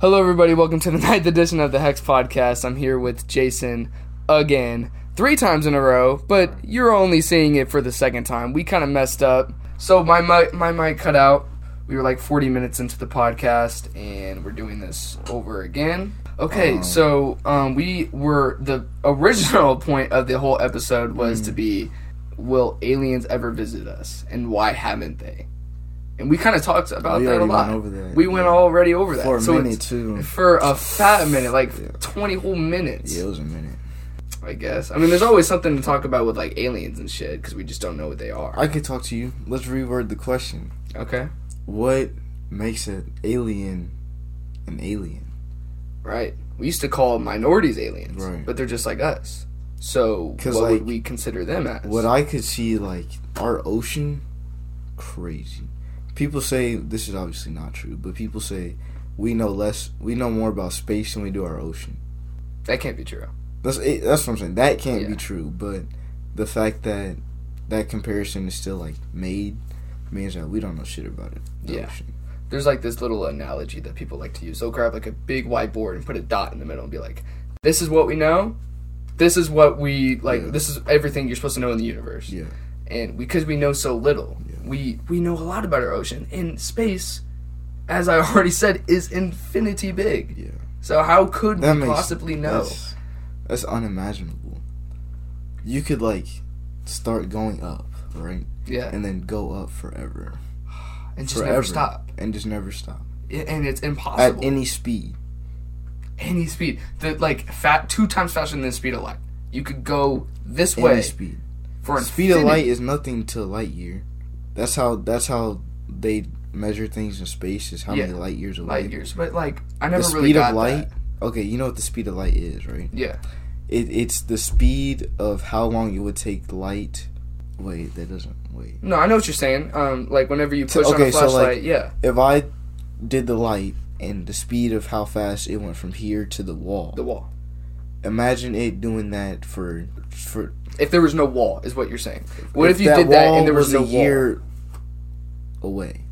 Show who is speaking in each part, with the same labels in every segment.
Speaker 1: Hello, everybody. Welcome to the ninth edition of the Hex Podcast. I'm here with Jason again, three times in a row, but you're only seeing it for the second time. We kind of messed up, so my mic, my mic cut out. We were like 40 minutes into the podcast, and we're doing this over again. Okay,
Speaker 2: Oh.
Speaker 1: so um, we were the original point of the whole episode was to be, will aliens ever visit us, and why haven't they? And we kind of talked about
Speaker 2: We
Speaker 1: that a lot.
Speaker 2: that,
Speaker 1: We went already over that
Speaker 2: For a
Speaker 1: So
Speaker 2: minute too.
Speaker 1: for a fat minute, like
Speaker 2: Yeah.
Speaker 1: 20 whole minutes,
Speaker 2: Yeah, it was a minute.
Speaker 1: I guess. I mean, there's always something to talk about with like aliens and shit because we just don't know what they are.
Speaker 2: I could talk to you. Let's reword the question.
Speaker 1: okay,
Speaker 2: What makes an alien an alien?
Speaker 1: right. We used to call minorities aliens,
Speaker 2: Right.
Speaker 1: but they're just like us. So, what
Speaker 2: like,
Speaker 1: would we consider them as?
Speaker 2: What I could see, like our ocean, crazy. People say this is obviously not true, but people say we know less, we know more about space than we do our ocean.
Speaker 1: that can't be true.
Speaker 2: That's it, that's what I'm saying. That can't
Speaker 1: Yeah.
Speaker 2: be true, but the fact that that comparison is still like made means that we don't know shit about it. The
Speaker 1: Yeah.
Speaker 2: ocean.
Speaker 1: There's like this little analogy that people like to use. They'll grab like a big whiteboard and put a dot in the middle and be like, "This is what we know. This is what we like.
Speaker 2: Yeah.
Speaker 1: This is everything you're supposed to know in the universe."
Speaker 2: Yeah.
Speaker 1: and because we know so little. We we know a lot about our ocean. And space, as I already said, is infinity big.
Speaker 2: Yeah.
Speaker 1: So how could
Speaker 2: That
Speaker 1: we
Speaker 2: makes
Speaker 1: possibly know?
Speaker 2: That's, that's unimaginable. You could like start going up, right,
Speaker 1: Yeah,
Speaker 2: and then go up forever,
Speaker 1: and just
Speaker 2: forever,
Speaker 1: never stop.
Speaker 2: and just never stop
Speaker 1: And it's impossible.
Speaker 2: at any speed.
Speaker 1: any speed, the like fat two times faster than the speed of light. You could go this
Speaker 2: Any
Speaker 1: way
Speaker 2: speed.
Speaker 1: for
Speaker 2: Speed of light is nothing to light year. That's how. That's how they measure things in space. Is how many light years away.
Speaker 1: light years. But like, I
Speaker 2: The
Speaker 1: never
Speaker 2: speed
Speaker 1: really got
Speaker 2: of light.
Speaker 1: that.
Speaker 2: Okay, you know what the speed of light is, right?
Speaker 1: Yeah,
Speaker 2: It, it's the speed of how long it would take light. Wait, that doesn't. Wait.
Speaker 1: no, I know what you're saying. Um, like whenever you push on
Speaker 2: okay,
Speaker 1: a
Speaker 2: so, like-
Speaker 1: yeah,
Speaker 2: if I did the light and the speed of how fast it went from here to the wall,
Speaker 1: the wall.
Speaker 2: imagine it doing that for for.
Speaker 1: If there was no wall, is what you're saying. What if, you
Speaker 2: that
Speaker 1: did that and there was, no
Speaker 2: a
Speaker 1: wall?
Speaker 2: year away?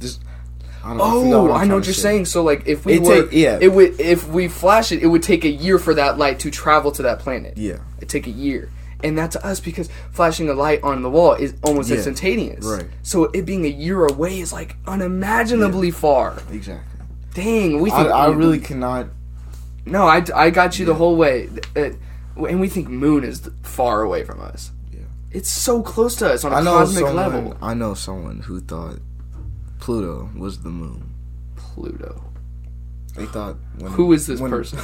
Speaker 2: Just I don't know,
Speaker 1: Oh,
Speaker 2: what I'm
Speaker 1: I know what you're
Speaker 2: say.
Speaker 1: saying. So like, if we
Speaker 2: It
Speaker 1: were,
Speaker 2: take- yeah.
Speaker 1: it would if we flash it, it would take a year for that light to travel to that planet.
Speaker 2: Yeah,
Speaker 1: It take a year, and that's us because flashing a light on the wall is almost
Speaker 2: Yeah,
Speaker 1: instantaneous.
Speaker 2: right.
Speaker 1: So it being a year away is like unimaginably far.
Speaker 2: exactly.
Speaker 1: Dang, we
Speaker 2: I,
Speaker 1: think
Speaker 2: I
Speaker 1: we-
Speaker 2: really cannot.
Speaker 1: no. I, I got you the whole way, Uh, and we think moon is far away from us.
Speaker 2: Yeah.
Speaker 1: It's so close to us on a
Speaker 2: I know
Speaker 1: cosmic
Speaker 2: someone.
Speaker 1: level.
Speaker 2: I know someone who thought Pluto was the moon.
Speaker 1: Pluto.
Speaker 2: They thought. When,
Speaker 1: Who is this
Speaker 2: when-
Speaker 1: person?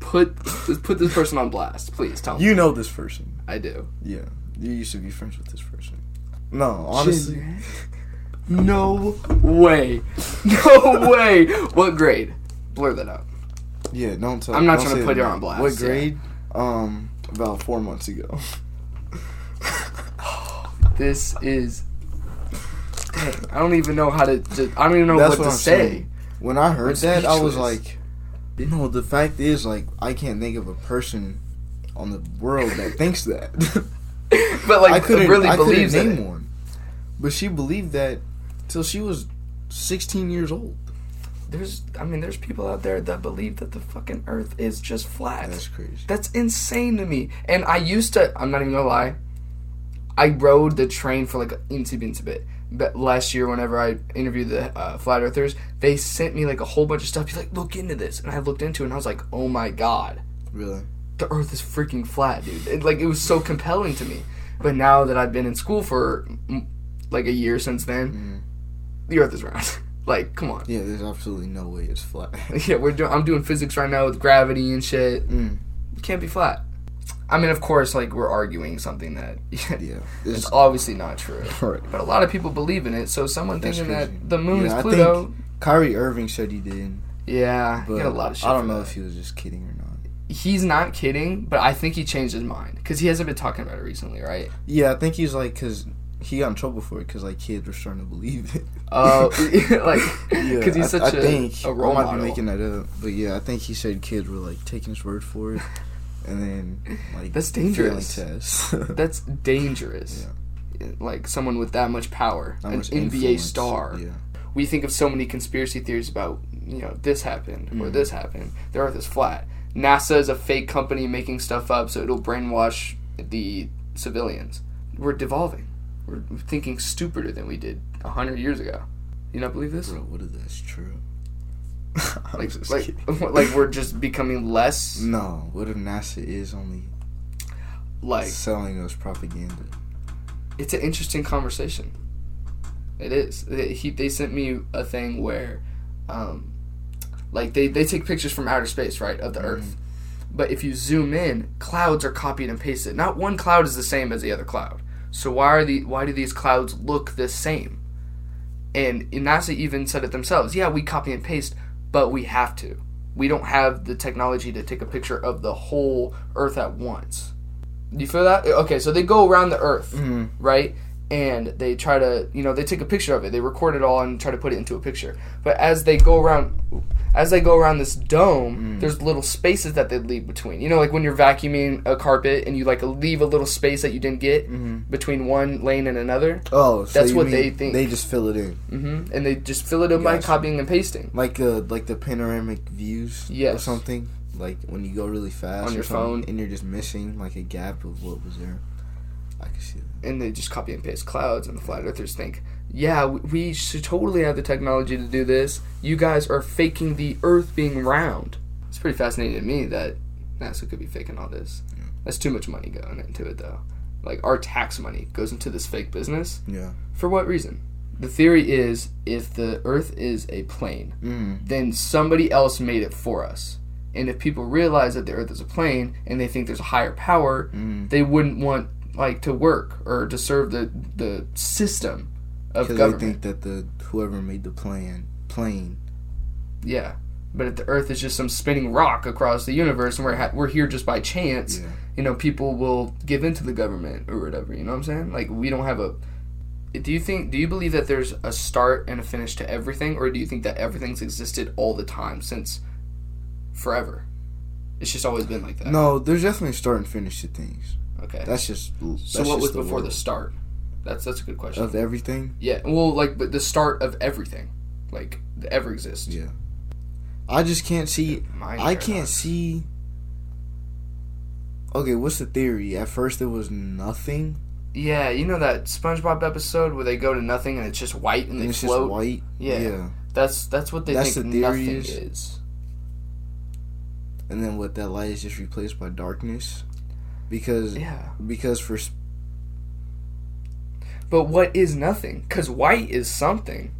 Speaker 1: Put put this person on blast, please. Tell me.
Speaker 2: You know this person.
Speaker 1: I do.
Speaker 2: Yeah, you used to be friends with this person. No, honestly,
Speaker 1: No way. No way. What grade? Blur that out.
Speaker 2: yeah. Don't tell.
Speaker 1: I'm not trying to put you on blast,
Speaker 2: What
Speaker 1: yeah.
Speaker 2: grade? Um, about four months ago.
Speaker 1: This is. Dang, I don't even know how to. to- I don't even know
Speaker 2: That's
Speaker 1: what,
Speaker 2: what
Speaker 1: to say.
Speaker 2: saying. When I heard
Speaker 1: I'm
Speaker 2: that, I was like, no. The fact is, like, I can't think of a person on the world that thinks that.
Speaker 1: But like,
Speaker 2: I couldn't
Speaker 1: really
Speaker 2: I couldn't name
Speaker 1: it.
Speaker 2: one. But she believed that till she was 16 years old.
Speaker 1: There's, I mean, there's people out there that believe that the fucking Earth is just flat.
Speaker 2: That's crazy.
Speaker 1: That's insane to me. And I used to, I'm not even gonna lie, I rode the train for like incy bincy bit. But last year, whenever I interviewed the uh, flat earthers, they sent me like a whole bunch of stuff. He's like, look into this. And I looked into it and I was like, oh my god,
Speaker 2: Really?
Speaker 1: the earth is freaking flat, dude. It, like, it was so compelling to me. But now that I've been in school for mm, like a year since then,
Speaker 2: Mhm.
Speaker 1: the earth is round. like, come on.
Speaker 2: Yeah, there's absolutely no way it's flat.
Speaker 1: Yeah, we're doing. I'm doing physics right now with gravity and shit.
Speaker 2: Mm,
Speaker 1: It can't be flat. I mean, of course, like we're arguing something that
Speaker 2: yeah.
Speaker 1: it's
Speaker 2: It's,
Speaker 1: obviously not true,
Speaker 2: right.
Speaker 1: but a lot of people believe in it. So someone
Speaker 2: That's
Speaker 1: thinking
Speaker 2: crazy.
Speaker 1: that the moon
Speaker 2: Yeah,
Speaker 1: is
Speaker 2: I
Speaker 1: Pluto,
Speaker 2: think Kyrie Irving said he did.
Speaker 1: yeah, he
Speaker 2: But
Speaker 1: got a lot of shit.
Speaker 2: I don't know
Speaker 1: that.
Speaker 2: if he was just kidding or not.
Speaker 1: he's not kidding, but I think he changed his mind because he hasn't been talking about it recently, right?
Speaker 2: Yeah, I think he's like, because he got in trouble for it because like kids were starting to believe it.
Speaker 1: Oh, like
Speaker 2: Yeah,
Speaker 1: because he's such
Speaker 2: I
Speaker 1: a
Speaker 2: think,
Speaker 1: a role
Speaker 2: I might
Speaker 1: model.
Speaker 2: be making that up, but yeah, I think he said kids were like taking his word for it, and then like
Speaker 1: That's dangerous.
Speaker 2: tests.
Speaker 1: That's dangerous. Like someone with that much power,
Speaker 2: That
Speaker 1: an
Speaker 2: much
Speaker 1: NBA star.
Speaker 2: Yeah,
Speaker 1: We think of so many conspiracy theories about you know this happened or
Speaker 2: Mhm.
Speaker 1: this happened. The Earth is flat. NASA is a fake company making stuff up so it'll brainwash the civilians. We're devolving. We're thinking stupider than we did a hundred years ago. You not believe this?
Speaker 2: Bro, what if that's true?
Speaker 1: Like, like,
Speaker 2: kidding.
Speaker 1: like we're just becoming less
Speaker 2: No, what if NASA is only
Speaker 1: like.
Speaker 2: selling us propaganda?
Speaker 1: It's an interesting conversation. It is. They, he, they sent me a thing where, um, like they, they take pictures from outer space, right, of the Earth. But if you zoom in, clouds are copied and pasted. Not one cloud is the same as the other cloud. So why are the why do these clouds look the same? And NASA even said it themselves. Yeah, we copy and paste, but we have to. We don't have the technology to take a picture of the whole Earth at once. Do you feel that? Okay, so they go around the Earth
Speaker 2: Mhm.
Speaker 1: right? And they try to, you know, they take a picture of it. They record it all and try to put it into a picture. But as they go around, as they go around this dome,
Speaker 2: Mm.
Speaker 1: there's little spaces that they leave between. You know, like when you're vacuuming a carpet and you like leave a little space that you didn't get
Speaker 2: Mhm.
Speaker 1: between one lane and another.
Speaker 2: Oh, so
Speaker 1: That's what they think.
Speaker 2: They just fill it in,
Speaker 1: hmm And they just fill it in by copying and pasting.
Speaker 2: like the like the panoramic views, or something. Like when you go really fast
Speaker 1: On your phone.
Speaker 2: and you're just missing like a gap of what was there. I can see that.
Speaker 1: and they just copy and paste clouds, and the flat earthers think, yeah, we- we should totally have the technology to do this. You guys are faking the Earth being round. It's pretty fascinating to me that NASA could be faking all this. That's too much money going into it, though. Like our tax money goes into this fake business.
Speaker 2: Yeah.
Speaker 1: For what reason? The theory is if the Earth is a plane,
Speaker 2: Mm.
Speaker 1: then somebody else made it for us. And if people realize that the Earth is a plane and they think there's a higher power,
Speaker 2: Mm.
Speaker 1: they wouldn't want like to work or to serve the the system of
Speaker 2: Because they
Speaker 1: government.
Speaker 2: think that the whoever made the plan plane.
Speaker 1: yeah, but if the Earth is just some spinning rock across the universe and we're ha- we're here just by chance,
Speaker 2: Yeah.
Speaker 1: you know, people will give into the government or whatever. You know what I'm saying? Like we don't have a. Do you think? Do you believe that there's a start and a finish to everything, or do you think that everything's existed all the time since forever? It's just always been like that.
Speaker 2: No, there's definitely a start and finish to things.
Speaker 1: Okay.
Speaker 2: That's just.
Speaker 1: so what was before the start? That's that's a good question.
Speaker 2: of everything?
Speaker 1: Yeah, well, like, but the start of everything, like, that ever exists.
Speaker 2: Yeah. I just can't see. I can't
Speaker 1: paradox.
Speaker 2: see. Okay, what's the theory? At first, it was nothing,
Speaker 1: Yeah, you know that SpongeBob episode where they go to nothing and it's just white and
Speaker 2: and
Speaker 1: they
Speaker 2: it's
Speaker 1: float.
Speaker 2: just white.
Speaker 1: Yeah.
Speaker 2: yeah.
Speaker 1: That's that's what they
Speaker 2: That's
Speaker 1: think
Speaker 2: the theory
Speaker 1: nothing
Speaker 2: is?
Speaker 1: is.
Speaker 2: And then what? That light is just replaced by darkness, because
Speaker 1: Yeah,
Speaker 2: because for
Speaker 1: but what is nothing? Because white is something,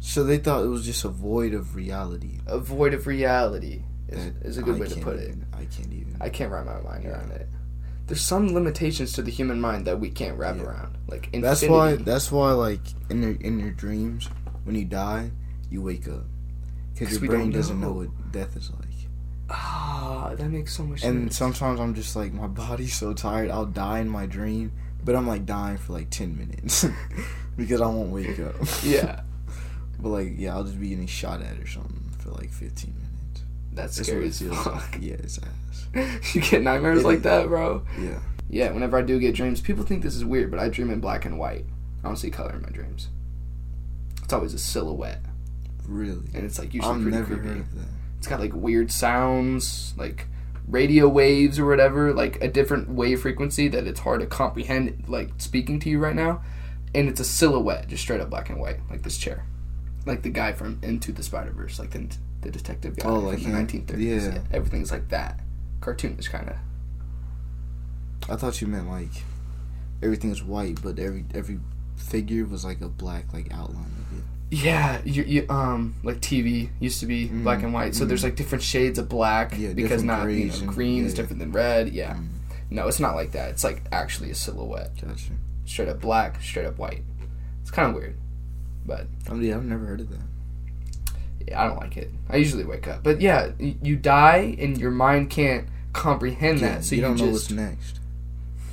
Speaker 2: so they thought it was just a void of reality.
Speaker 1: a void of reality is,
Speaker 2: That
Speaker 1: is a good
Speaker 2: I
Speaker 1: way to put it.
Speaker 2: I can't even.
Speaker 1: I can't wrap my mind
Speaker 2: Yeah.
Speaker 1: around it. There's some limitations to the human mind that we can't wrap
Speaker 2: Yeah.
Speaker 1: around, like infinity.
Speaker 2: That's why. That's why. Like in your in your dreams, when you die, you wake up because your brain doesn't
Speaker 1: know.
Speaker 2: know what death is like.
Speaker 1: Ah, that makes so much
Speaker 2: And
Speaker 1: sense.
Speaker 2: And sometimes I'm just like, my body's so tired. I'll die in my dream, but I'm like dying for like ten minutes because I won't wake up.
Speaker 1: yeah,
Speaker 2: but like, yeah, I'll just be getting shot at or something for like fifteen minutes.
Speaker 1: that's
Speaker 2: That's
Speaker 1: scary as fuck.
Speaker 2: like. Yeah, it's ass.
Speaker 1: you get nightmares
Speaker 2: It
Speaker 1: like that, bro.
Speaker 2: Yeah.
Speaker 1: Yeah, whenever I do get dreams, people think this is weird, but I dream in black and white. I don't see color in my dreams. It's always a silhouette,
Speaker 2: Really.
Speaker 1: and it's like usually
Speaker 2: I've
Speaker 1: pretty
Speaker 2: never
Speaker 1: creepy.
Speaker 2: heard of that.
Speaker 1: It's got like weird sounds, like radio waves or whatever, like a different wave frequency that it's hard to comprehend, like speaking to you right now. And it's a silhouette, just straight up black and white, like this chair, like the guy from Into the Spider Verse, like the the detective guy
Speaker 2: Oh,
Speaker 1: from
Speaker 2: like
Speaker 1: the
Speaker 2: him?
Speaker 1: nineteen thirties.
Speaker 2: Yeah.
Speaker 1: everything's like that, cartoonish kind of.
Speaker 2: I thought you meant like everything is white, but every every figure was like a black like outline.
Speaker 1: Yeah, you, you um like TV used to be
Speaker 2: Mhm,
Speaker 1: black and white, so there's
Speaker 2: mhm.
Speaker 1: like different shades of black
Speaker 2: Yeah,
Speaker 1: because not you know, green is
Speaker 2: yeah.
Speaker 1: different than red. Yeah,
Speaker 2: Mm,
Speaker 1: no, it's not like that. It's like actually a silhouette,
Speaker 2: gotcha.
Speaker 1: straight up black, straight up white. It's kind of weird, but
Speaker 2: I mean, I've never heard of that.
Speaker 1: yeah, I don't like it. I usually wake up, but yeah, you die and your mind can't comprehend
Speaker 2: Yeah,
Speaker 1: that, so
Speaker 2: you
Speaker 1: you,
Speaker 2: don't know what's next,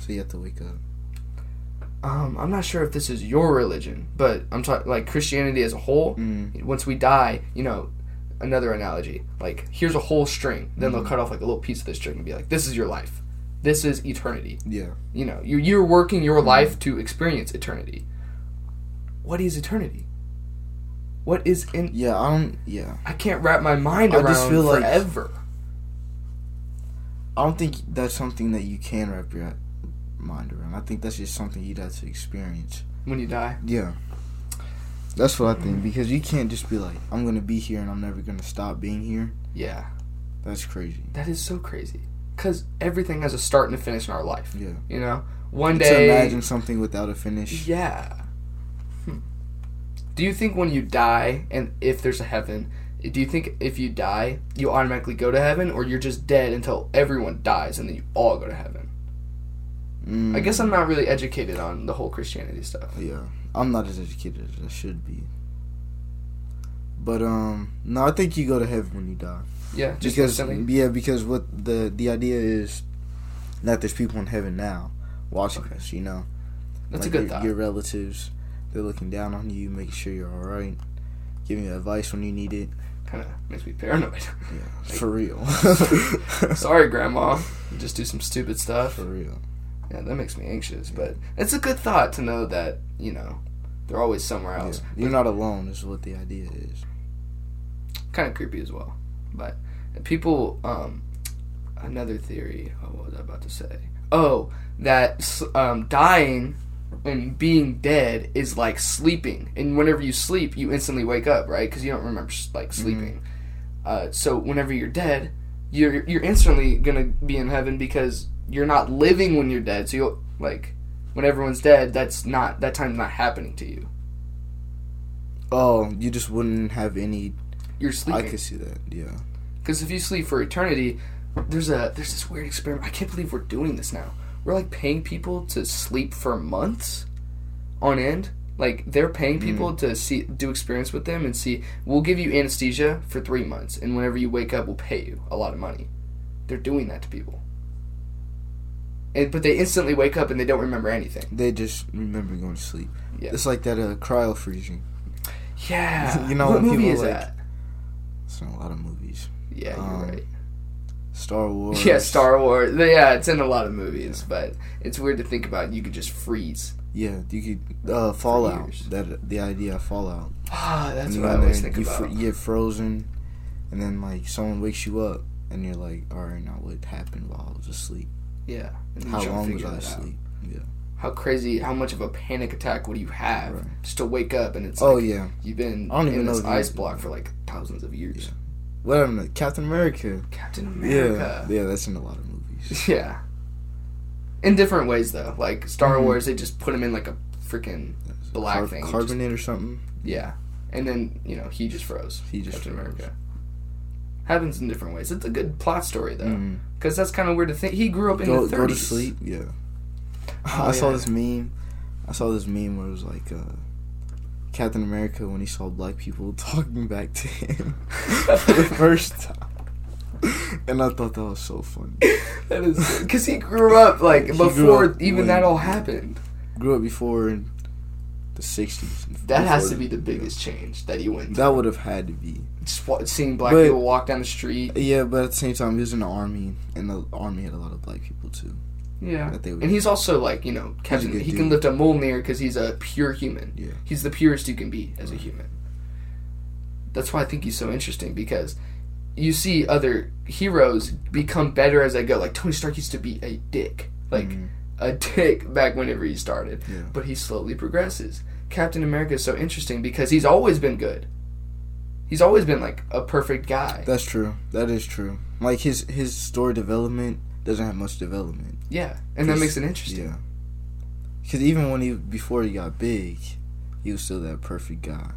Speaker 2: so you have to wake up.
Speaker 1: Um I'm not sure if this is your religion, but I'm talking like Christianity as a whole.
Speaker 2: Mm.
Speaker 1: once we die, you know, another analogy, like here's a whole string, then they'll
Speaker 2: Mhm.
Speaker 1: cut off like a little piece of the string and be like, this is your life. This is eternity.
Speaker 2: Yeah.
Speaker 1: You know, you're, you're working your life to experience eternity. What is eternity? What is in?
Speaker 2: Yeah, I don't. Yeah,
Speaker 1: I can't wrap my mind
Speaker 2: I
Speaker 1: around
Speaker 2: just feel like-
Speaker 1: forever.
Speaker 2: I don't think that's something that you can wrap your mind around. I think that's just something you'd have to experience.
Speaker 1: when you die.
Speaker 2: Yeah. That's what I think because you can't just be like, I'm gonna be here and I'm never gonna stop being here.
Speaker 1: Yeah,
Speaker 2: That's crazy.
Speaker 1: that is so crazy. Because everything has a start and a finish in our life.
Speaker 2: Yeah.
Speaker 1: You know, one
Speaker 2: to
Speaker 1: day.
Speaker 2: imagine something without a finish.
Speaker 1: Yeah. Hmm. Do you think when you die, and if there's a heaven, do you think if you die, you automatically go to heaven, or you're just dead until everyone dies and then you all go to heaven?
Speaker 2: Mm,
Speaker 1: I guess I'm not really educated on the whole Christianity stuff.
Speaker 2: Yeah, I'm not as educated as I should be. But um, no, I think you go to heaven when you die.
Speaker 1: Yeah, just
Speaker 2: because
Speaker 1: instantly.
Speaker 2: yeah, because what the the idea is that there's people in heaven now watching
Speaker 1: Okay.
Speaker 2: us. You know,
Speaker 1: That's
Speaker 2: Like
Speaker 1: a good
Speaker 2: your,
Speaker 1: thought.
Speaker 2: Your relatives, they're looking down on you, making sure you're all right, giving you advice when you need it.
Speaker 1: Kind of makes me paranoid.
Speaker 2: Yeah, for real.
Speaker 1: Sorry, Grandma. You just do some stupid stuff.
Speaker 2: for real.
Speaker 1: Yeah, that makes me anxious. But it's a good thought to know that you know they're always somewhere
Speaker 2: Yeah.
Speaker 1: else.
Speaker 2: You're not alone. Is what the idea is.
Speaker 1: kind of creepy as well. But people, um, another theory. Oh, what was I about to say? Oh, that um, dying and being dead is like sleeping, and whenever you sleep, you instantly wake up, right? Because you don't remember like sleeping. Uh, so whenever you're dead, you're you're instantly gonna be in heaven because you're not living when you're dead. So you like when everyone's dead, that's not that time's not happening to you.
Speaker 2: Oh, you just wouldn't have any.
Speaker 1: You're sleeping.
Speaker 2: I could see that. Yeah.
Speaker 1: Because if you sleep for eternity, there's a there's this weird experiment. I can't believe we're doing this now. We're like paying people to sleep for months on end. Like they're paying hmm. people to see do experience with them and see. We'll give you anesthesia for three months, and whenever you wake up, we'll pay you a lot of money. They're doing that to people. And, but they instantly wake up and they don't remember anything.
Speaker 2: They just remember going to sleep.
Speaker 1: Yeah.
Speaker 2: It's like that uh, cryo freezing.
Speaker 1: Yeah.
Speaker 2: You know
Speaker 1: what movie is
Speaker 2: like,
Speaker 1: that?
Speaker 2: It's in a lot of movies.
Speaker 1: Yeah, you're
Speaker 2: um,
Speaker 1: right.
Speaker 2: Star Wars.
Speaker 1: Yeah, Star Wars. Yeah, it's in a lot of movies, but it's weird to think about. You could just freeze.
Speaker 2: Yeah, you could uh, Fallout. That the idea of Fallout.
Speaker 1: Ah, that's what I always think
Speaker 2: you,
Speaker 1: about.
Speaker 2: fr- you get frozen, and then like someone wakes you up, and you're like, all right, now what happened while I was asleep?
Speaker 1: Yeah.
Speaker 2: How long was I
Speaker 1: that
Speaker 2: asleep? Yeah.
Speaker 1: How crazy? How much of a panic attack would you have
Speaker 2: Right.
Speaker 1: just to wake up and it's
Speaker 2: Oh
Speaker 1: like
Speaker 2: yeah.
Speaker 1: you've been
Speaker 2: I don't even
Speaker 1: in
Speaker 2: know
Speaker 1: this
Speaker 2: you-
Speaker 1: ice block for like thousands of years.
Speaker 2: Whatever. Captain America.
Speaker 1: Captain America.
Speaker 2: Yeah. Yeah, that's in a lot of movies.
Speaker 1: Yeah. In different ways though, like Star
Speaker 2: Mhm.
Speaker 1: Wars, they just put him in like a freaking black
Speaker 2: Car-
Speaker 1: thing.
Speaker 2: Carbonate or something.
Speaker 1: yeah, and then you know he just froze.
Speaker 2: He just
Speaker 1: Captain
Speaker 2: froze.
Speaker 1: America. Happens in different ways. It's a good plot story though, because that's kind of weird to think. He grew up in
Speaker 2: Go
Speaker 1: the 30s.
Speaker 2: go to sleep. Yeah.
Speaker 1: Oh,
Speaker 2: I saw this meme. I saw this meme where it was like uh, Captain America when he saw black people talking back to him for the first time. And I thought that was so funny.
Speaker 1: That is because he grew up like
Speaker 2: He
Speaker 1: before
Speaker 2: up
Speaker 1: even
Speaker 2: when-
Speaker 1: that all happened.
Speaker 2: Grew up before in the '60s.
Speaker 1: That has to be the biggest change that you went through.
Speaker 2: That would have had to be.
Speaker 1: Just wa- seeing black
Speaker 2: But-
Speaker 1: people walk down the street.
Speaker 2: Yeah, but at the same time, he was in the army, and the army had a lot of black people too.
Speaker 1: Yeah,
Speaker 2: That they would-
Speaker 1: and he's also like you know
Speaker 2: good
Speaker 1: He
Speaker 2: dude.
Speaker 1: can lift a Mjolnir because he's a pure human.
Speaker 2: Yeah.
Speaker 1: He's the purest you can be as a human. That's why I think he's so interesting because you see other heroes become better as they go. Like Tony Stark used to be a dick, like
Speaker 2: Mhm.
Speaker 1: A dick back whenever he started,
Speaker 2: Yeah.
Speaker 1: but he slowly progresses. Captain America is so interesting because he's always been good. He's always been like a perfect guy.
Speaker 2: That's true. That is true. Like his his story development doesn't have much development.
Speaker 1: yeah, and that makes it interesting.
Speaker 2: Yeah. Because even when he before he got big, he was still that perfect guy.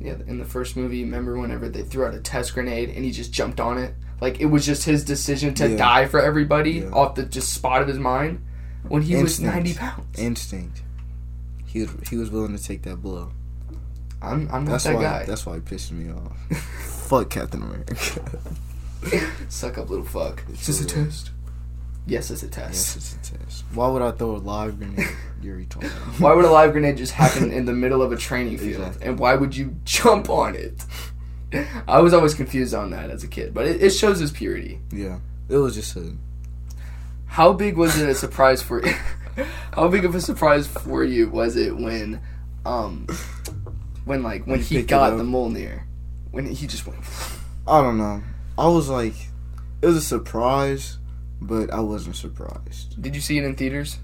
Speaker 1: Yeah, in the first movie, remember whenever they threw out a test grenade and he just jumped on it? Like it was just his decision to
Speaker 2: Yeah.
Speaker 1: die for everybody
Speaker 2: Yeah.
Speaker 1: off the just spot of his mind when he was ninety pounds.
Speaker 2: Instinct. He was he was willing to take that blow.
Speaker 1: I'm I'm not
Speaker 2: That's
Speaker 1: that
Speaker 2: why
Speaker 1: guy.
Speaker 2: that's why he pissed me off. Fuck Captain America.
Speaker 1: Suck up, little fuck.
Speaker 2: It's
Speaker 1: Is this a test? Yes, it's a test.
Speaker 2: yes, it's a test. Why would I throw a live grenade? You're retarded.
Speaker 1: Why would a live grenade just happen in the middle of a training field?
Speaker 2: Exactly.
Speaker 1: And why would you jump on it? I was always confused on that as a kid, but it, it shows his purity.
Speaker 2: Yeah, it was just a
Speaker 1: How big was it a surprise for How big of a surprise for you was it when um when like when
Speaker 2: When he
Speaker 1: he
Speaker 2: picked it
Speaker 1: got the Mjolnir, when he just went.
Speaker 2: I don't know. I was like, it was a surprise, but I wasn't surprised.
Speaker 1: Did you see it in theaters?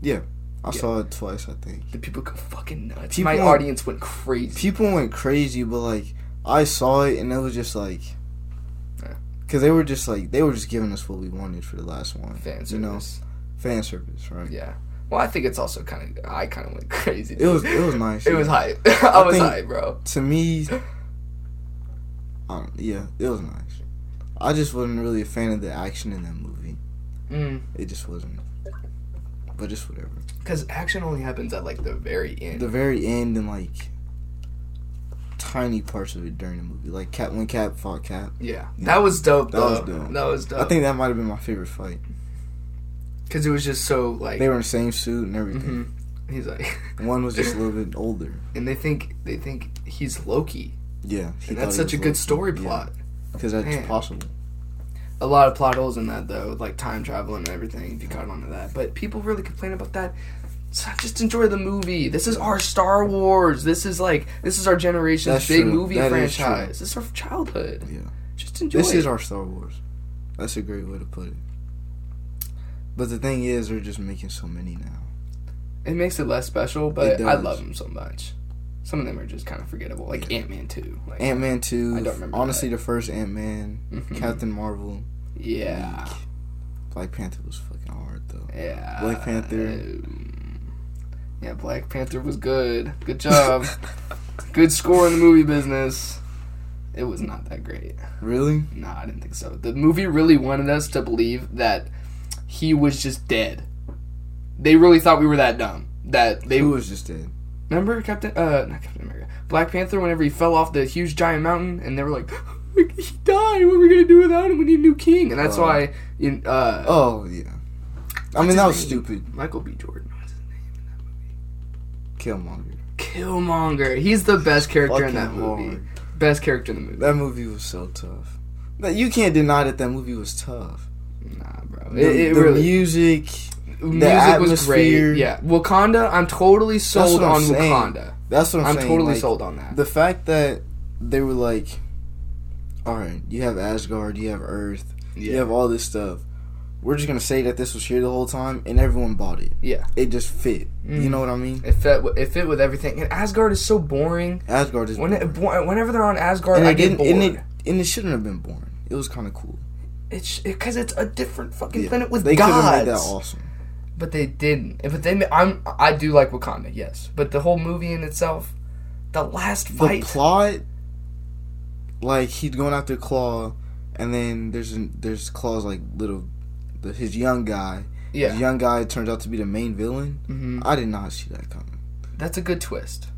Speaker 1: Yeah.
Speaker 2: I
Speaker 1: Yeah.
Speaker 2: saw it twice, I think.
Speaker 1: The people go fucking nuts.
Speaker 2: People
Speaker 1: My
Speaker 2: went-
Speaker 1: audience went crazy.
Speaker 2: People went crazy, but like I saw it and it was just like, because they were just like they were just giving us what we wanted for the last one.
Speaker 1: Fan
Speaker 2: You know, fan service, right?
Speaker 1: Yeah. Well, I think it's also kind of. I kind of went crazy.
Speaker 2: It was it was nice.
Speaker 1: It was hype. I, was
Speaker 2: think-
Speaker 1: hype, bro.
Speaker 2: to me. Um, yeah, it was nice. I just wasn't really a fan of the action in that movie.
Speaker 1: Mm.
Speaker 2: It just wasn't. But just whatever.
Speaker 1: Because action only happens at like the very end.
Speaker 2: The very end and like tiny parts of it during the movie, like Cap when Cap fought Cap.
Speaker 1: yeah, that was dope.
Speaker 2: That
Speaker 1: though.
Speaker 2: was dope.
Speaker 1: That was dope.
Speaker 2: I think that might have been my favorite fight.
Speaker 1: because it was just so like.
Speaker 2: They were in the same suit and everything.
Speaker 1: Mhm. He's like,
Speaker 2: One was just a little bit older.
Speaker 1: and they think they think he's Loki.
Speaker 2: Yeah,
Speaker 1: And that's such a
Speaker 2: was
Speaker 1: good
Speaker 2: Loki.
Speaker 1: story plot.
Speaker 2: because that's
Speaker 1: Man.
Speaker 2: possible.
Speaker 1: A lot of plot holes in that though, like time travel and everything. If you caught on to that, but people really complain about that. Just enjoy the movie. This is our Star Wars. This is like this is our generation's
Speaker 2: That's
Speaker 1: big
Speaker 2: true.
Speaker 1: movie
Speaker 2: That
Speaker 1: franchise. This is our childhood.
Speaker 2: Yeah,
Speaker 1: Just enjoy.
Speaker 2: this
Speaker 1: it.
Speaker 2: is our Star Wars. That's a great way to put it. But the thing is, they're just making so many now.
Speaker 1: It makes it less special, but I love them so much. Some of them are just kind of forgettable, like
Speaker 2: Yeah.
Speaker 1: Ant Man two. Like,
Speaker 2: Ant Man two.
Speaker 1: I don't remember
Speaker 2: Honestly, the first Ant Man,
Speaker 1: Mhm.
Speaker 2: Captain Marvel,
Speaker 1: yeah,
Speaker 2: Black Panther was fucking hard though.
Speaker 1: yeah.
Speaker 2: Black Panther.
Speaker 1: Um, yeah, Black Panther was good. Good job. good score in the movie business. It was not that great.
Speaker 2: Really?
Speaker 1: No, I didn't think so. The movie really wanted us to believe that he was just dead. They really thought we were that dumb. That they
Speaker 2: Who was just dead?
Speaker 1: Remember Captain uh not Captain America. Black Panther whenever he fell off the huge giant mountain and they were like he died, what are we gonna do without him? We need a new king and that's
Speaker 2: Oh.
Speaker 1: why in uh
Speaker 2: Oh yeah. I mean that was
Speaker 1: name?
Speaker 2: stupid.
Speaker 1: Michael B. Jordan. What's his name?
Speaker 2: Killmonger.
Speaker 1: Killmonger. He's the best character in that movie. Best character in the movie.
Speaker 2: That movie was so tough. You can't deny that that movie was tough.
Speaker 1: Nah, bro.
Speaker 2: The,
Speaker 1: It, it
Speaker 2: the
Speaker 1: really
Speaker 2: music.
Speaker 1: music was great. Yeah. Wakanda, I'm totally sold on
Speaker 2: saying.
Speaker 1: Wakanda.
Speaker 2: That's what I'm, saying.
Speaker 1: I'm
Speaker 2: saying.
Speaker 1: totally
Speaker 2: like,
Speaker 1: sold on that.
Speaker 2: The fact that they were like, all right, you have Asgard, you have Earth, you have all this stuff. We're just gonna say that this was here the whole time, and everyone bought it.
Speaker 1: Yeah.
Speaker 2: It just fit. You
Speaker 1: Mm.
Speaker 2: know what I mean?
Speaker 1: It fit it fit with everything. And Asgard is so boring.
Speaker 2: Asgard is.
Speaker 1: When it, whenever they're on Asgard,
Speaker 2: and
Speaker 1: I
Speaker 2: it
Speaker 1: get
Speaker 2: didn't,
Speaker 1: bored.
Speaker 2: and it, and it shouldn't have been boring. It was kind of cool.
Speaker 1: It's because it's a different fucking
Speaker 2: Yeah.
Speaker 1: planet with
Speaker 2: they could have made that awesome.
Speaker 1: But they didn't. But they, I'm, I do like Wakanda, yes. But the whole movie in itself, the last fight, The
Speaker 2: plot, like he's going after Klaue, and then there's an, there's Klaue's like little, the, his young guy.
Speaker 1: yeah,
Speaker 2: His young guy turns out to be the main villain.
Speaker 1: hmm
Speaker 2: I did not see that coming.
Speaker 1: that's a good twist.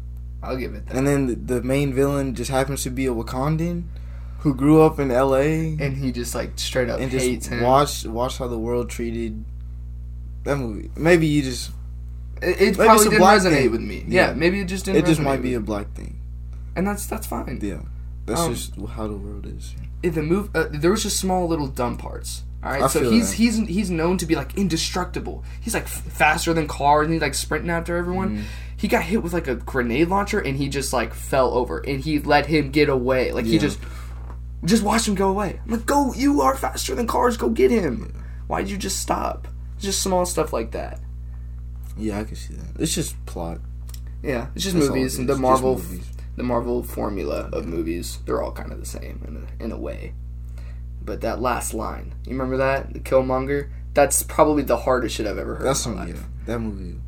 Speaker 1: I'll give it that.
Speaker 2: And then the, the main villain just happens to be a Wakandan who grew up in L.A.
Speaker 1: And he just like straight up
Speaker 2: and
Speaker 1: hates
Speaker 2: just
Speaker 1: him.
Speaker 2: Watch, watched how the world treated that movie. Maybe you just
Speaker 1: it it probably didn't resonate
Speaker 2: thing.
Speaker 1: with me. Yeah.
Speaker 2: Yeah.
Speaker 1: maybe it just didn't.
Speaker 2: it just might be a black thing.
Speaker 1: and that's that's fine.
Speaker 2: Yeah, that's
Speaker 1: Um,
Speaker 2: just how the world is.
Speaker 1: If the move, uh, there was just small little dumb parts. All right,
Speaker 2: I
Speaker 1: so he's
Speaker 2: that.
Speaker 1: he's he's known to be like indestructible. He's like f- faster than cars, and he's like sprinting after everyone.
Speaker 2: Mhm.
Speaker 1: He got hit with like a grenade launcher, and he just like fell over, and he let him get away. Like he just just watched him go away. I'm like, go! You are faster than cars. Go get him. Why'd you just stop? Just small stuff like that.
Speaker 2: Yeah, I can see that. It's just plot.
Speaker 1: Yeah, it's just
Speaker 2: That's
Speaker 1: movies
Speaker 2: it
Speaker 1: the Marvel
Speaker 2: movies.
Speaker 1: the Marvel formula of movies, they're all kind of the same in a, in a way. But that last line, you remember that? The Killmonger? That's probably the hardest shit I've ever heard
Speaker 2: That's
Speaker 1: in my
Speaker 2: some
Speaker 1: life.
Speaker 2: yeah. That movie.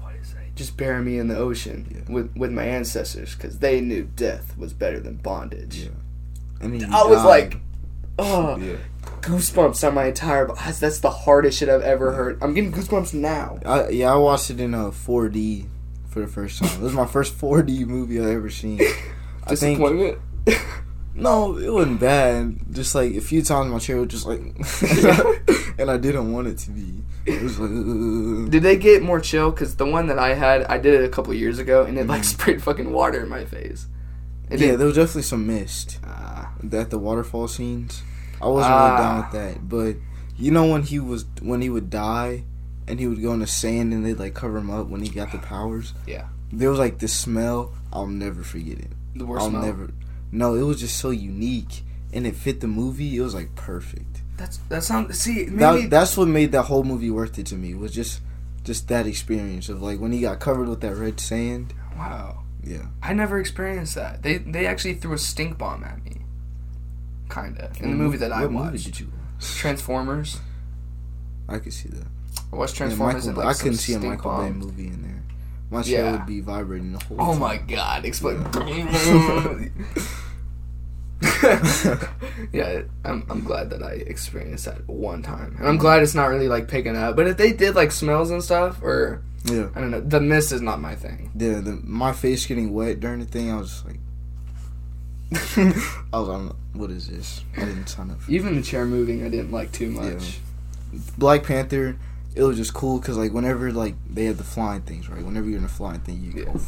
Speaker 1: What is that? Just bury me in the ocean
Speaker 2: Yeah.
Speaker 1: with, with my ancestors because they knew death was better than bondage.
Speaker 2: Yeah. And then
Speaker 1: I was
Speaker 2: died.
Speaker 1: like, oh,
Speaker 2: yeah.
Speaker 1: goosebumps on my entire body. That's the hardest shit I've ever heard. I'm getting goosebumps now.
Speaker 2: I, yeah, I watched it in uh, a 4D for the first time. It was my first 4D movie I ever seen. I think
Speaker 1: Disappointment.
Speaker 2: no, it wasn't bad. Just like a few times my chair was just like, and I didn't want it to be. It was like.
Speaker 1: Did they get more chill? Because the one that I had, I did it a couple years ago, and it like
Speaker 2: Mhm.
Speaker 1: sprayed fucking water in my face. It
Speaker 2: yeah,
Speaker 1: didn't-
Speaker 2: there was definitely some mist
Speaker 1: Ah.
Speaker 2: at the waterfall scenes. I wasn't really down
Speaker 1: Ah.
Speaker 2: with that, but you know when he was when he would die, and he would go in the sand and they'd like cover him up when he got the powers.
Speaker 1: Yeah.
Speaker 2: there was like this smell. I'll never forget it.
Speaker 1: The worst
Speaker 2: I'll
Speaker 1: smell.
Speaker 2: never. No, it was just so unique, and it fit the movie. It was like perfect.
Speaker 1: That's that sounds. See, maybe
Speaker 2: That, that's what made that whole movie worth it to me. Was just, just that experience of like when he got covered with that red sand.
Speaker 1: wow.
Speaker 2: Yeah.
Speaker 1: I never experienced that. They they actually threw a stink bomb at me. Kinda in the movie that I watched.
Speaker 2: movie did you? watch?
Speaker 1: Transformers.
Speaker 2: I could see that.
Speaker 1: I watched
Speaker 2: Yeah,
Speaker 1: Transformers
Speaker 2: Michael,
Speaker 1: and like
Speaker 2: I couldn't see a Michael Bay
Speaker 1: bomb.
Speaker 2: movie in there. My
Speaker 1: Yeah.
Speaker 2: chair would be vibrating the whole
Speaker 1: Oh
Speaker 2: time.
Speaker 1: my god! Explain. yeah, I'm I'm glad that I experienced that one time, and I'm glad it's not really like picking up. But if they did like smells and stuff, or
Speaker 2: Yeah.
Speaker 1: I don't know, the mist is not my thing.
Speaker 2: Yeah, the, my face getting wet during the thing, I was just like, I was on, what is this? I didn't sign up
Speaker 1: Even the chair moving, I didn't like too much.
Speaker 2: Black Panther. It was just cool because like whenever like they had the flying things, right? Whenever you're in a flying thing, you
Speaker 1: Yeah.
Speaker 2: go.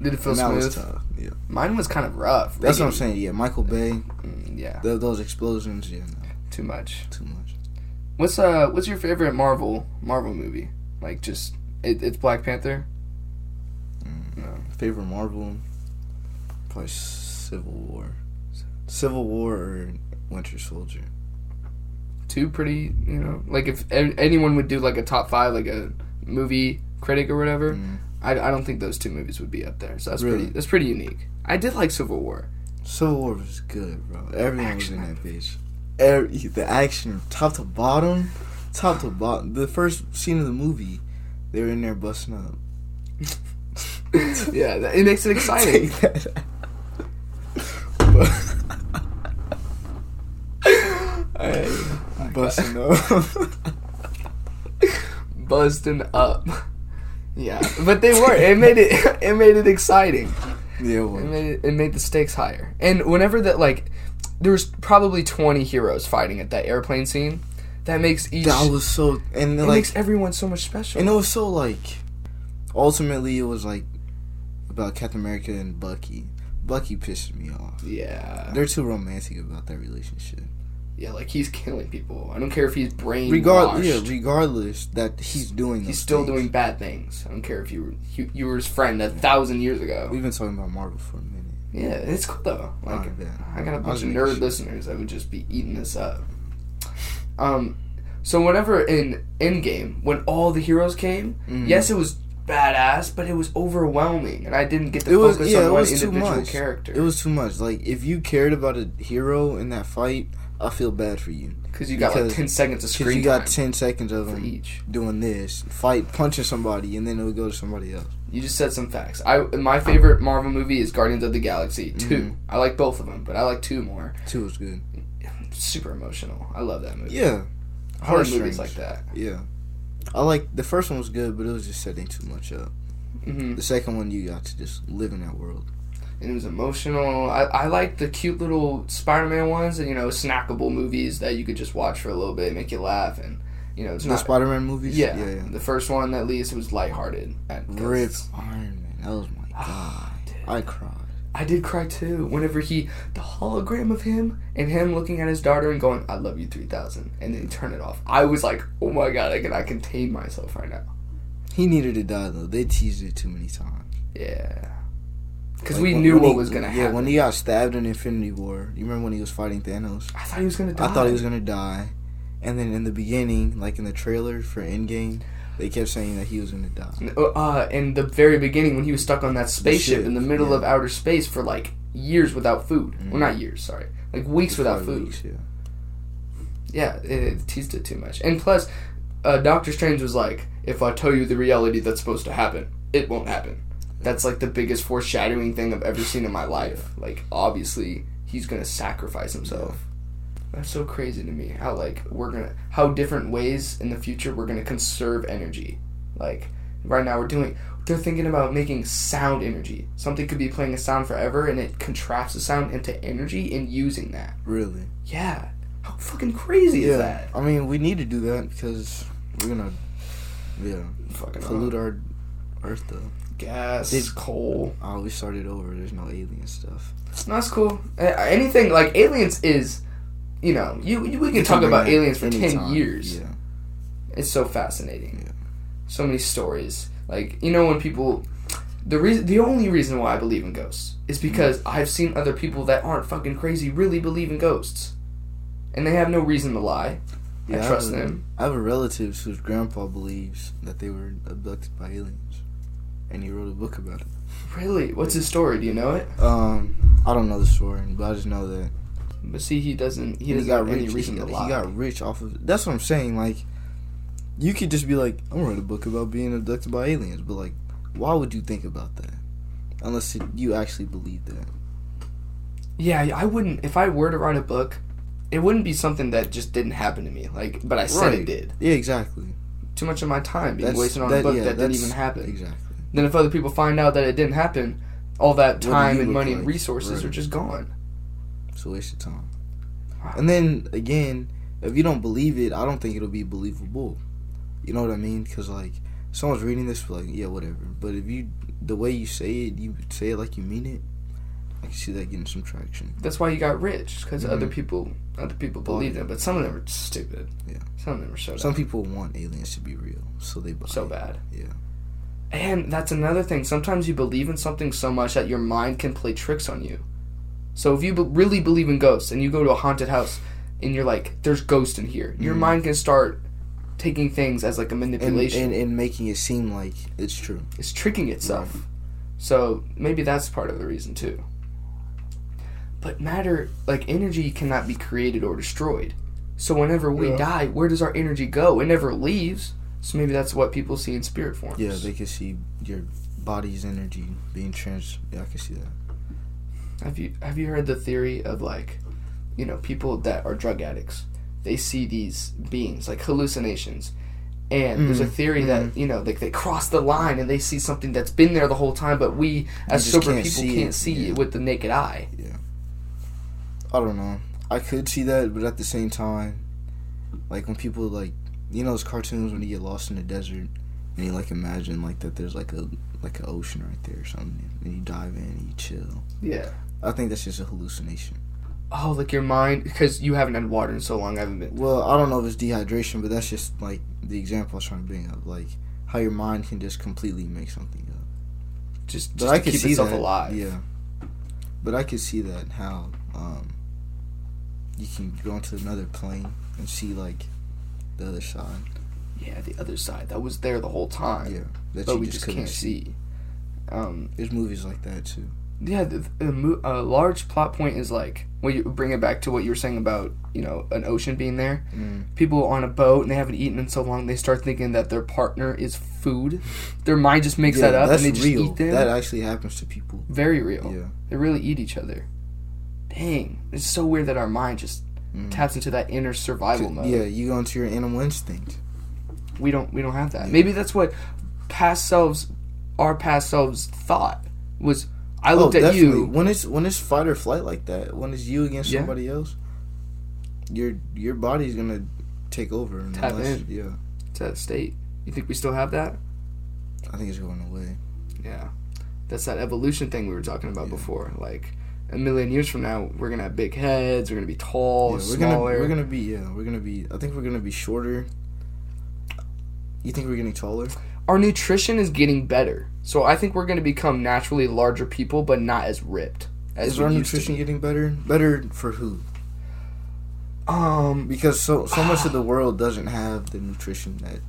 Speaker 1: Did it feel
Speaker 2: and that was tough. Yeah,
Speaker 1: Mine was kind of rough.
Speaker 2: that's what I'm saying. Yeah, Michael Bay,
Speaker 1: mm, Yeah,
Speaker 2: th- those explosions. Yeah, no,
Speaker 1: too much.
Speaker 2: too much.
Speaker 1: What's uh What's your favorite Marvel Marvel movie? Like just it, it's Black Panther.
Speaker 2: Mm.
Speaker 1: No.
Speaker 2: Favorite Marvel, probably Civil War, Civil War or Winter Soldier.
Speaker 1: two pretty you know like if anyone would do like a top five like a movie critic or whatever
Speaker 2: Mm.
Speaker 1: I, I don't think those two movies would be up there so that's
Speaker 2: Really?
Speaker 1: pretty that's pretty unique i did like civil war
Speaker 2: Civil War was good, bro. Everyone was in that bitch. Every, the action, top to bottom, top to bottom. The first scene of the movie, they were in there busting up.
Speaker 1: yeah that, it makes it exciting
Speaker 2: busting up.
Speaker 1: busting up yeah but they were it made it it made it exciting
Speaker 2: yeah,
Speaker 1: it
Speaker 2: well,
Speaker 1: made it, it made the stakes higher and whenever that like there was probably 20 heroes fighting at that airplane scene that makes each
Speaker 2: that was so, and
Speaker 1: it
Speaker 2: like,
Speaker 1: makes everyone so much special
Speaker 2: and it was so like, ultimately it was like about Captain America and Bucky. Bucky pissed me off.
Speaker 1: yeah
Speaker 2: They're too romantic about that relationship.
Speaker 1: Yeah, like he's killing people. I don't care if he's brain
Speaker 2: Regard, yeah, regardless that he's doing,
Speaker 1: he's still
Speaker 2: things.
Speaker 1: doing bad things. I don't care if you were you, you were his friend a thousand years ago.
Speaker 2: We've been talking about Marvel for a minute.
Speaker 1: Yeah, it's cool though. Like
Speaker 2: Alright, yeah.
Speaker 1: I got a bunch of nerd
Speaker 2: sure.
Speaker 1: listeners that would just be eating this up. Um, so whenever in Endgame, when all the heroes came,
Speaker 2: Mhm.
Speaker 1: yes, it was badass, but it was overwhelming, and I didn't get to
Speaker 2: It was
Speaker 1: focus
Speaker 2: yeah,
Speaker 1: on
Speaker 2: it
Speaker 1: one
Speaker 2: was too
Speaker 1: individual
Speaker 2: much.
Speaker 1: character
Speaker 2: It was too much. Like if you cared about a hero in that fight, I feel bad for you
Speaker 1: because you got like ten seconds of
Speaker 2: because
Speaker 1: screen
Speaker 2: you got ten seconds of him
Speaker 1: each.
Speaker 2: doing this fight, punching somebody, and then it would go to somebody else.
Speaker 1: You just said some facts. I my favorite Marvel movie is Guardians of the Galaxy 2
Speaker 2: Mhm.
Speaker 1: I like both of them, but I like two more.
Speaker 2: Two was good.
Speaker 1: Super emotional. I love that movie.
Speaker 2: Yeah,
Speaker 1: like movies like that.
Speaker 2: yeah. I like the first one was good, but it was just setting too much up.
Speaker 1: hmm
Speaker 2: The second one, you got to just live in that world.
Speaker 1: And it was emotional. I, I like the cute little Spider-Man ones, and you know, snackable movies that you could just watch for a little bit, and make you laugh, and you know, it's
Speaker 2: The
Speaker 1: not.
Speaker 2: Spider-Man movies.
Speaker 1: yeah,
Speaker 2: yeah, yeah.
Speaker 1: the first one at least it was lighthearted. at-
Speaker 2: Rip Iron Man. That was my god.
Speaker 1: Ah, dude.
Speaker 2: I cried.
Speaker 1: I did cry too. Whenever he, the hologram of him and him looking at his daughter and going, "I love you 3000," and then turn it off. I was like, "Oh my god, I cannot contain myself right now."
Speaker 2: He needed to die though. They teased it too many times.
Speaker 1: Yeah, because
Speaker 2: Like,
Speaker 1: we
Speaker 2: when-
Speaker 1: knew
Speaker 2: when
Speaker 1: what
Speaker 2: he-
Speaker 1: was gonna
Speaker 2: yeah,
Speaker 1: happen.
Speaker 2: Yeah, when he got stabbed in Infinity War, you remember when he was fighting Thanos?
Speaker 1: I thought he was gonna die.
Speaker 2: I thought he was gonna die, and then in the beginning, like in the trailer for Endgame, they kept saying that he was gonna die.
Speaker 1: Uh, in the very beginning, when he was stuck on that spaceship
Speaker 2: ship,
Speaker 1: in the middle
Speaker 2: yeah.
Speaker 1: of outer space for like years without food.
Speaker 2: Mhm.
Speaker 1: Well, not years, sorry, like weeks without food.
Speaker 2: weeks, yeah.
Speaker 1: Yeah, it, it teased it too much. And plus, uh, Doctor Strange was like, "If I tell you the reality that's supposed to happen, it won't happen." That's like the biggest foreshadowing thing I've ever seen in my life. Like, obviously, he's gonna sacrifice himself. That's so crazy to me. How like we're gonna how different ways in the future we're gonna conserve energy. Like right now we're doing they're thinking about making sound energy. Something could be playing a sound forever and it contracts the sound into energy and using that.
Speaker 2: Really?
Speaker 1: Yeah. How fucking crazy is that?
Speaker 2: I mean, we need to do that because we're gonna, yeah,
Speaker 1: Fucking
Speaker 2: pollute our Earth though.
Speaker 1: Gas,
Speaker 2: Did-
Speaker 1: coal.
Speaker 2: Oh, we started over. There's no alien stuff.
Speaker 1: No, that's cool. Anything like aliens is, you know, you, you we can talk about aliens for ten years.
Speaker 2: Yeah.
Speaker 1: It's so fascinating.
Speaker 2: Yeah.
Speaker 1: So many stories. Like you know when people, the reason, the only reason why I believe in ghosts is mm. because I've seen other people that aren't fucking crazy really believe in ghosts, and they have no reason to lie. I trust
Speaker 2: I have,
Speaker 1: them.
Speaker 2: I have a relative whose grandpa believes that they were abducted by aliens, and he wrote a book about it.
Speaker 1: Really, what's his story? Do you know it?
Speaker 2: Um, I don't know the story, but I just know that
Speaker 1: But see, he doesn't. He
Speaker 2: he,
Speaker 1: doesn't
Speaker 2: got rich. he, he got rich off of. That's what I'm saying. Like, you could just be like, I'm gonna write a book about being abducted by aliens, but like, why would you think about that? Unless it, you actually believe that.
Speaker 1: Yeah, I wouldn't. If I were to write a book, it wouldn't be something that just didn't happen to me. Like, but I said it did.
Speaker 2: Yeah, exactly.
Speaker 1: Too much of my time being
Speaker 2: That's-
Speaker 1: wasted on
Speaker 2: that-
Speaker 1: a book
Speaker 2: yeah,
Speaker 1: that didn't even happen.
Speaker 2: Exactly.
Speaker 1: Then if other people find out that it didn't happen, all that time and money and resources
Speaker 2: Right.
Speaker 1: are just gone.
Speaker 2: It's a waste of time. And then again, if you don't believe it, I don't think it'll be believable. You know what I mean? Because like, someone's reading this, like, yeah, whatever. But if you, the way you say it, you say it like you mean it. I can see that getting some traction.
Speaker 1: That's why you got rich because other
Speaker 2: Mhm.
Speaker 1: people, other people
Speaker 2: Bought
Speaker 1: believed
Speaker 2: it.
Speaker 1: but some of them are stupid.
Speaker 2: Yeah.
Speaker 1: Some of them are so
Speaker 2: Some people want aliens to be real, so they buy
Speaker 1: so
Speaker 2: it.
Speaker 1: bad.
Speaker 2: Yeah.
Speaker 1: And that's another thing. Sometimes you believe in something so much that your mind can play tricks on you. So if you be- really believe in ghosts and you go to a haunted house and you're like, "There's ghosts in here," your
Speaker 2: Mhm.
Speaker 1: mind can start taking things as like a manipulation.
Speaker 2: and and making it seem like it's true.
Speaker 1: it's tricking itself. So maybe that's part of the reason too. But matter, like energy, cannot be created or destroyed. So whenever we
Speaker 2: Yeah.
Speaker 1: die, where does our energy go? It never leaves. So maybe that's what people see in spirit forms.
Speaker 2: Yeah, they can see your body's energy being trans. Yeah, I can see that.
Speaker 1: Have you have you heard the theory of like, you know, people that are drug addicts, they see these beings like hallucinations, and there's a
Speaker 2: Mhm,
Speaker 1: theory that you know like they cross the line and they see something that's been there the whole time, but we as sober
Speaker 2: can't
Speaker 1: people
Speaker 2: see
Speaker 1: can't
Speaker 2: it,
Speaker 1: see
Speaker 2: yeah.
Speaker 1: it with the naked eye. Yeah.
Speaker 2: I don't know. I could see that, but at the same time, like when people like, you know, those cartoons when you get lost in the desert and you like imagine like that there's like a like an ocean right there or something, and you dive in and you chill.
Speaker 1: Yeah.
Speaker 2: I think that's just a hallucination.
Speaker 1: Oh, like your mind because you haven't had water in so long. I haven't been.
Speaker 2: Well, I don't know if it's dehydration, but that's just like the example I was trying to bring up, like how your mind can just completely make something up.
Speaker 1: Just,
Speaker 2: But
Speaker 1: just
Speaker 2: I
Speaker 1: to
Speaker 2: could
Speaker 1: keep
Speaker 2: see
Speaker 1: itself
Speaker 2: that.
Speaker 1: alive.
Speaker 2: Yeah. But I could see that how um, you can go into another plane and see like the other side.
Speaker 1: Yeah, the other side that was there the whole time,
Speaker 2: Yeah, that
Speaker 1: but we
Speaker 2: just
Speaker 1: just can't see. Um,
Speaker 2: There's movies like that too.
Speaker 1: yeah, the, the mo- a large plot point is like when you bring it back to what you were saying about you know an ocean being there.
Speaker 2: Mm.
Speaker 1: People on a boat and they haven't eaten in so long, they start thinking that their partner is food. Their mind just makes
Speaker 2: Yeah,
Speaker 1: that up and they just
Speaker 2: real.
Speaker 1: eat them.
Speaker 2: That actually happens to people.
Speaker 1: Very real.
Speaker 2: Yeah.
Speaker 1: They really eat each other. Dang, it's so weird that our mind just
Speaker 2: Mm.
Speaker 1: taps into that inner survival mode.
Speaker 2: Yeah, you go into your animal instinct.
Speaker 1: We don't we don't have that.
Speaker 2: Yeah.
Speaker 1: Maybe that's what past selves our past selves thought was I looked at you
Speaker 2: when it's when it's fight or flight like that. When it's you against
Speaker 1: Yeah.
Speaker 2: somebody else, your your body's gonna take over. and
Speaker 1: Tap in.
Speaker 2: Yeah,
Speaker 1: to that state. You think we still have that?
Speaker 2: I think it's going away.
Speaker 1: Yeah. That's that evolution thing we were talking about
Speaker 2: Yeah.
Speaker 1: before. Like a million years from now we're gonna have big heads, we're gonna be tall,
Speaker 2: yeah, we're
Speaker 1: smaller.
Speaker 2: gonna we're gonna be yeah we're gonna be. I think we're gonna be shorter. You think we're getting taller?
Speaker 1: Our nutrition is getting better. So I think we're gonna become naturally larger people but not as ripped as
Speaker 2: Is our nutrition
Speaker 1: be.
Speaker 2: getting better? Better for who?
Speaker 1: Um
Speaker 2: Because so so much of the world doesn't have the nutrition that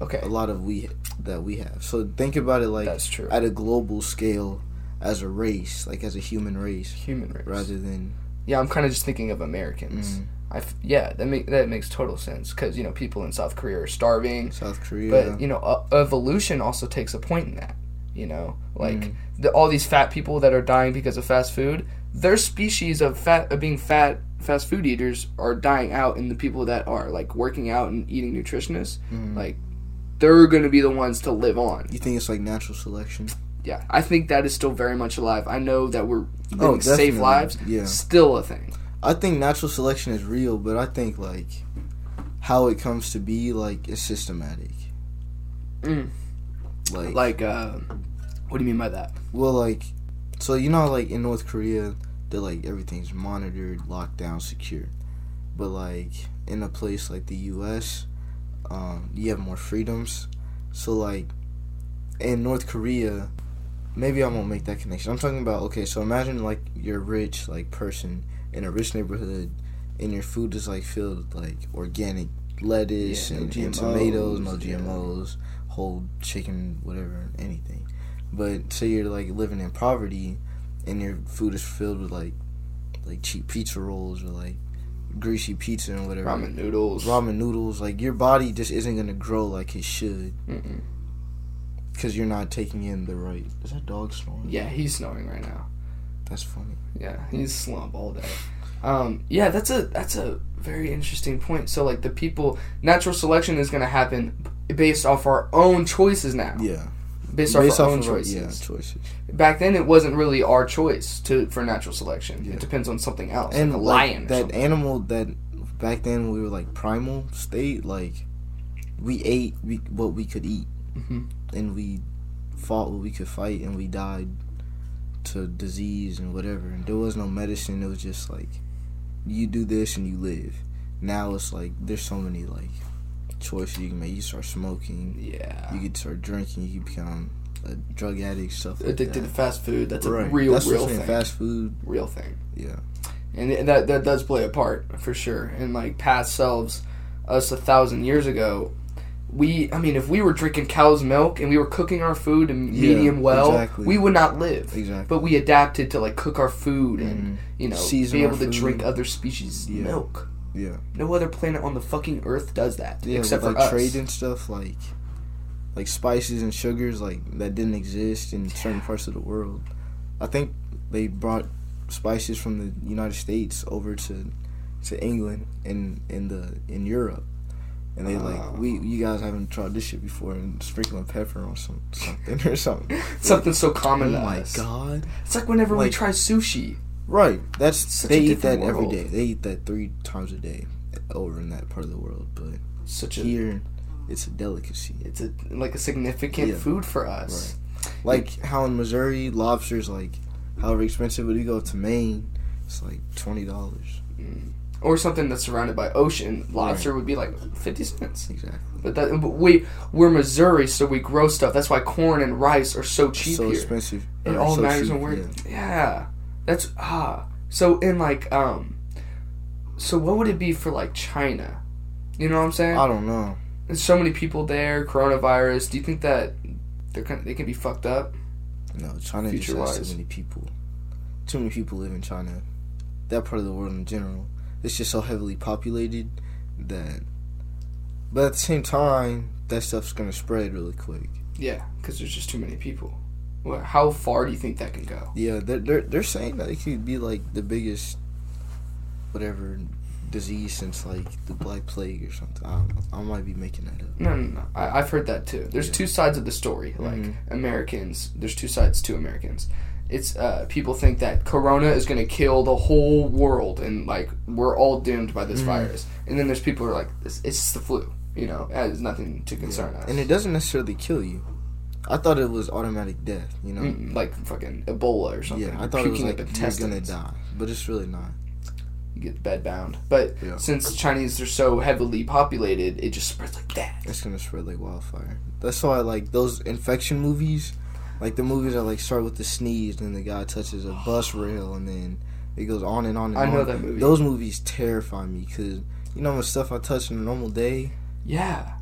Speaker 1: okay.
Speaker 2: a lot of we that we have. So think about it like
Speaker 1: That's true.
Speaker 2: at a global scale as a race, like as a human race,
Speaker 1: Human race.
Speaker 2: rather than
Speaker 1: Yeah, I'm kind of just thinking of Americans.
Speaker 2: mm,
Speaker 1: I f- yeah, that make that makes total sense because you know people in South Korea are starving,
Speaker 2: South Korea.
Speaker 1: but you know uh, evolution also takes a point in that. You know, like
Speaker 2: Mhm.
Speaker 1: the, all these fat people that are dying because of fast food, their species of fat of being fat fast food eaters are dying out, and the people that are like working out and eating nutritionists,
Speaker 2: Mm.
Speaker 1: like they're going to be the ones to live on.
Speaker 2: you think it's like natural selection?
Speaker 1: Yeah, I think that is still very much alive. I know that we're
Speaker 2: Oh,
Speaker 1: safe
Speaker 2: definitely.
Speaker 1: lives,
Speaker 2: Yeah.
Speaker 1: still a thing.
Speaker 2: I think natural selection is real, but I think like how it comes to be like is systematic.
Speaker 1: Mm.
Speaker 2: Like,
Speaker 1: Like, uh, what do you mean by that?
Speaker 2: well, like so you know like in North Korea, they're like everything's monitored, locked down, secure. But like in a place like the U.S., um, you have more freedoms. So like in North Korea, maybe I won't make that connection. I'm talking about okay. So imagine like you're a rich like person in a rich neighborhood, and your food is like filled with like organic lettuce
Speaker 1: Yeah, no
Speaker 2: and, and tomatoes, no
Speaker 1: GMOs, yeah.
Speaker 2: Whole chicken, whatever, anything. But say you're like living in poverty, and your food is filled with like like cheap pizza rolls or like greasy pizza and whatever.
Speaker 1: Ramen noodles.
Speaker 2: Ramen noodles, like your body just isn't gonna grow like it should
Speaker 1: Mm-mm.
Speaker 2: Because you're not taking in the right. Is that dog snoring?
Speaker 1: Yeah, he's snoring right now.
Speaker 2: that's funny.
Speaker 1: Yeah, he's slump all day. Um, yeah, that's a that's a very interesting point. So like the people, natural selection is going to happen based off our own choices now.
Speaker 2: Yeah,
Speaker 1: Based, off our
Speaker 2: off
Speaker 1: own
Speaker 2: of our-
Speaker 1: choices.
Speaker 2: yeah, choices.
Speaker 1: Back then, it wasn't really our choice to for natural selection.
Speaker 2: Yeah.
Speaker 1: It depends on something else,
Speaker 2: And
Speaker 1: like a
Speaker 2: like,
Speaker 1: lion.
Speaker 2: that
Speaker 1: something.
Speaker 2: animal that back then we were like primal state, like we ate we, what we could eat,
Speaker 1: Mhm.
Speaker 2: And we fought what we could fight, and we died to disease and whatever. And there was no medicine. It was just like you do this and you live. Now it's like there's so many like choices you can make. You start smoking.
Speaker 1: yeah,
Speaker 2: You could start drinking. You become a drug addict. Stuff like
Speaker 1: addicted to fast food. That's a real,
Speaker 2: That's
Speaker 1: real thing.
Speaker 2: Fast food.
Speaker 1: Real thing.
Speaker 2: Yeah.
Speaker 1: and that that does play a part for sure. And like past selves, us a thousand years ago, we I mean, if we were drinking cow's milk and we were cooking our food and
Speaker 2: Yeah,
Speaker 1: medium well,
Speaker 2: exactly.
Speaker 1: we would not live.
Speaker 2: Exactly.
Speaker 1: But we adapted to like cook our food and
Speaker 2: Mhm.
Speaker 1: you know
Speaker 2: Season
Speaker 1: be able to
Speaker 2: food.
Speaker 1: drink other species'
Speaker 2: Yeah.
Speaker 1: milk.
Speaker 2: Yeah.
Speaker 1: No other planet on the fucking earth does that
Speaker 2: Yeah,
Speaker 1: except
Speaker 2: with,
Speaker 1: for
Speaker 2: like
Speaker 1: us.
Speaker 2: trade and stuff like like spices and sugars like that didn't exist in certain parts of the world. I think they brought spices from the United States over to to England and in the in Europe. And they
Speaker 1: Oh.
Speaker 2: like uh, we you guys haven't tried this shit before and sprinkling pepper on some something or something.
Speaker 1: Something so
Speaker 2: Oh
Speaker 1: common to oh
Speaker 2: my
Speaker 1: us.
Speaker 2: god.
Speaker 1: It's like whenever we try sushi.
Speaker 2: Right. That's they eat that every
Speaker 1: world.
Speaker 2: day. They eat that three times a day over in that part of the world. But
Speaker 1: Such a
Speaker 2: here it's a delicacy.
Speaker 1: it's a like a significant
Speaker 2: Yeah.
Speaker 1: food for us.
Speaker 2: Like how in Missouri, lobster's like however expensive, but you go to Maine, it's like twenty dollars. Mm.
Speaker 1: Or something that's surrounded by ocean. Lobster would be like fifty cents.
Speaker 2: Exactly.
Speaker 1: But that but we we're Missouri, so we grow stuff. That's why corn and rice are so cheap
Speaker 2: so
Speaker 1: here.
Speaker 2: expensive.
Speaker 1: It all
Speaker 2: so
Speaker 1: matters
Speaker 2: cheap,
Speaker 1: where.
Speaker 2: yeah.
Speaker 1: Yeah. that's ah. So in like um, so what would it be for like China? You know what I'm saying?
Speaker 2: I don't know.
Speaker 1: There's so many people there. Coronavirus. Do you think that they're kind they can be fucked up?
Speaker 2: No, China just has too many people. Too many people live in China. That part of the world in general. It's just so heavily populated that. But at the same time, that stuff's gonna spread really quick.
Speaker 1: Yeah, because there's just too many people. Well, how far do you think that can go?
Speaker 2: Yeah, they're they're, they're saying that it could be like the biggest, whatever, disease since like the Black Plague or something. I. I might be making that up.
Speaker 1: No, no, no. I, I've heard that too. There's
Speaker 2: Yeah.
Speaker 1: two sides of the story. Like
Speaker 2: Mhm.
Speaker 1: Americans, there's two sides to Americans. It's uh, people think that Corona is going to kill the whole world, and like we're all doomed by this
Speaker 2: Mhm.
Speaker 1: virus. And then there's people who are like, it's, it's just the flu. You know, it has nothing to concern us.
Speaker 2: And it doesn't necessarily kill you. I thought it was automatic death. You know.
Speaker 1: Mm, like fucking Ebola or something.
Speaker 2: Yeah, I thought it was like you're gonna die, but it's really not.
Speaker 1: You get bed bound. But
Speaker 2: Yeah.
Speaker 1: since Chinese are so heavily populated, it just spreads like that.
Speaker 2: It's gonna spread like wildfire. That's why like those infection movies, like the movies that like start with the sneeze and the guy touches a bus rail and then it goes on and on and
Speaker 1: I
Speaker 2: on.
Speaker 1: know that movie.
Speaker 2: Those movies terrify me because you know the stuff I touch in a normal day.
Speaker 1: Yeah.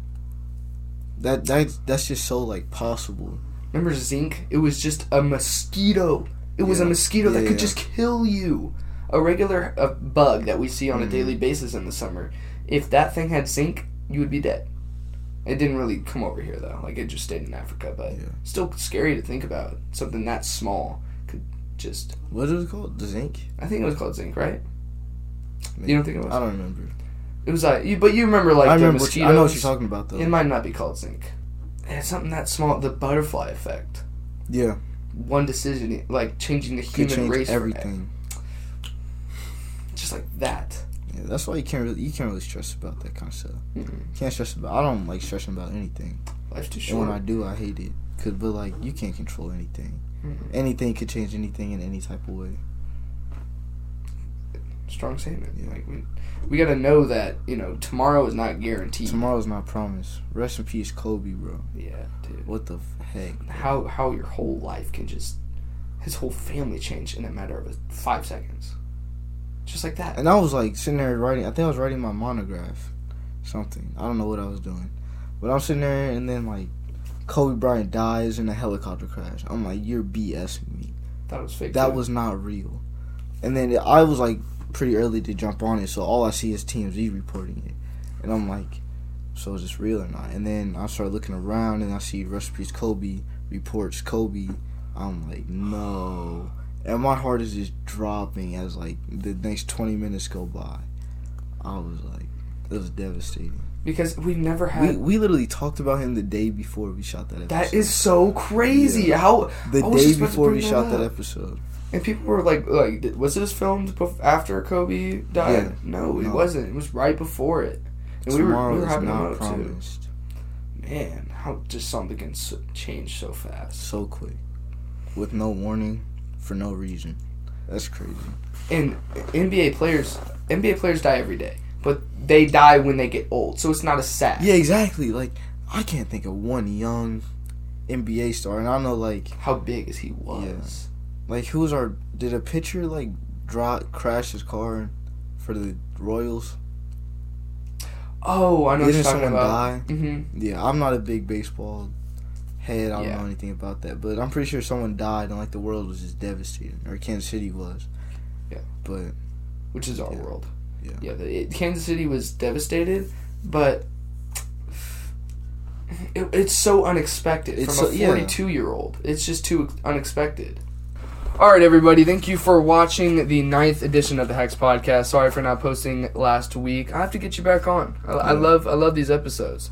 Speaker 2: That that that's just so like possible.
Speaker 1: Remember Zika? It was just a mosquito. It was a
Speaker 2: Yeah.
Speaker 1: mosquito that could
Speaker 2: yeah.
Speaker 1: just kill you. A regular uh, bug that we see on a
Speaker 2: Mhm.
Speaker 1: daily basis in the summer. If that thing had Zika, you would be dead. It didn't really come over here though. Like it just stayed in Africa, but
Speaker 2: Yeah.
Speaker 1: still scary to think about. Something that small could just.
Speaker 2: What is it called? The Zika?
Speaker 1: I think it was called Zika, right?
Speaker 2: Maybe.
Speaker 1: You don't think it was?
Speaker 2: I don't remember.
Speaker 1: It was like, you, but you remember like
Speaker 2: I
Speaker 1: the
Speaker 2: remember. What you. I know what you're talking about though.
Speaker 1: It might not be called Zika. It's something that small. The butterfly effect.
Speaker 2: yeah,
Speaker 1: One decision, like changing the human
Speaker 2: change
Speaker 1: race.
Speaker 2: everything.
Speaker 1: just like that.
Speaker 2: Yeah, that's why you can't really you can't really stress about that kind of stuff.
Speaker 1: Mhm.
Speaker 2: You can't stress about. I don't like stressing about anything.
Speaker 1: Life's too short.
Speaker 2: And when I do, I hate it. Cause, but like, you can't control anything.
Speaker 1: Mhm.
Speaker 2: Anything could change anything in any type of way.
Speaker 1: strong statement.
Speaker 2: Yeah.
Speaker 1: Like we, we got to know that you know tomorrow is not guaranteed.
Speaker 2: Tomorrow's not promised. Rest in peace, Kobe, bro.
Speaker 1: Yeah, dude.
Speaker 2: What the heck?
Speaker 1: How how your whole life can just his whole family change in a matter of five seconds, just like that.
Speaker 2: And I was like sitting there writing. I think I was writing my monograph, something. I don't know what I was doing, but I'm sitting there, and then like Kobe Bryant dies in a helicopter crash. I'm like, you're BSing me.
Speaker 1: That was fake.
Speaker 2: That
Speaker 1: too.
Speaker 2: was not real. And then I was like pretty early to jump on it, so all I see is TMZ reporting it, and I'm like, so is this real or not? And then I start looking around, and I see Recipes Kobe reports Kobe. I'm like, no. And my heart is just dropping as like the next 20 minutes go by. I was like, it was devastating.
Speaker 1: because we've never had.
Speaker 2: we literally talked about him the day before we shot that episode.
Speaker 1: that is so crazy. How
Speaker 2: the day
Speaker 1: just about to
Speaker 2: before we
Speaker 1: bring
Speaker 2: shot
Speaker 1: that
Speaker 2: that episode.
Speaker 1: And people were like, like, was this filmed after Kobe died?
Speaker 2: Yeah.
Speaker 1: No, it wasn't. It was right before it. And we were,
Speaker 2: Tomorrow
Speaker 1: we were having
Speaker 2: not
Speaker 1: too. Man, how just something can change so fast.
Speaker 2: so quick, with no warning, for no reason. That's crazy.
Speaker 1: And NBA players, NBA players die every day, but they die when they get old. So it's not a sad.
Speaker 2: Yeah, exactly. Like I can't think of one young NBA star, and I know like
Speaker 1: How big as he was.
Speaker 2: like who's our did a pitcher like drop crash his car for the Royals?
Speaker 1: Oh, I know what you're
Speaker 2: Didn't
Speaker 1: talking
Speaker 2: someone
Speaker 1: about.
Speaker 2: die?
Speaker 1: hmm
Speaker 2: Yeah, I'm not a big baseball head. I don't
Speaker 1: Yeah.
Speaker 2: know anything about that, but I'm pretty sure someone died, and like the world was just devastated, or Kansas City was.
Speaker 1: Yeah.
Speaker 2: but
Speaker 1: Which is our
Speaker 2: Yeah.
Speaker 1: world.
Speaker 2: Yeah.
Speaker 1: Yeah. The, it, Kansas City was devastated, but. It, it's so unexpected
Speaker 2: It's
Speaker 1: from
Speaker 2: so-
Speaker 1: a
Speaker 2: yeah.
Speaker 1: 42 year old. It's just too unexpected. All right, everybody. Thank you for watching the ninth edition of the Hex Podcast. Sorry for not posting last week. I have to get you back on. I, I love I love these episodes.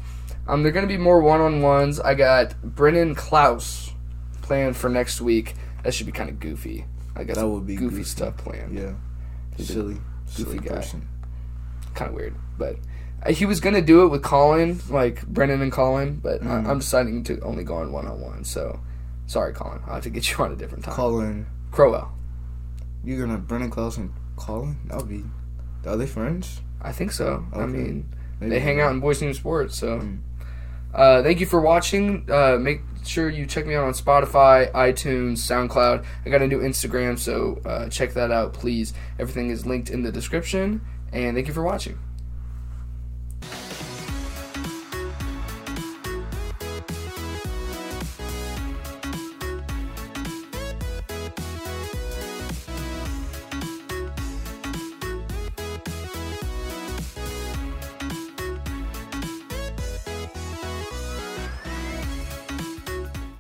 Speaker 1: Um, they're gonna be more one on ones. I got Brennan Klaue planned for next week. That should be kind of goofy. I got
Speaker 2: That would be
Speaker 1: goofy,
Speaker 2: goofy.
Speaker 1: stuff planned.
Speaker 2: yeah,
Speaker 1: He's
Speaker 2: silly,
Speaker 1: goofy
Speaker 2: silly
Speaker 1: guy. Kind of weird, but uh, he was gonna do it with Colin, like Brennan and Colin. But
Speaker 2: Mhm.
Speaker 1: I, I'm deciding to only go on one on one. So, sorry, Colin. I'll have to get you on a different time.
Speaker 2: Colin,
Speaker 1: Crowell.
Speaker 2: you're gonna Brennan Klaue and Colin? That'll be. Are they friends?
Speaker 1: I think so. I mean,
Speaker 2: Maybe
Speaker 1: they hang out in Boys Team Sports. So,
Speaker 2: Mm.
Speaker 1: Uh, thank you for watching. Uh, make sure you check me out on Spotify, iTunes, SoundCloud. I got a new Instagram, so uh, check that out, please. Everything is linked in the description. And thank you for watching.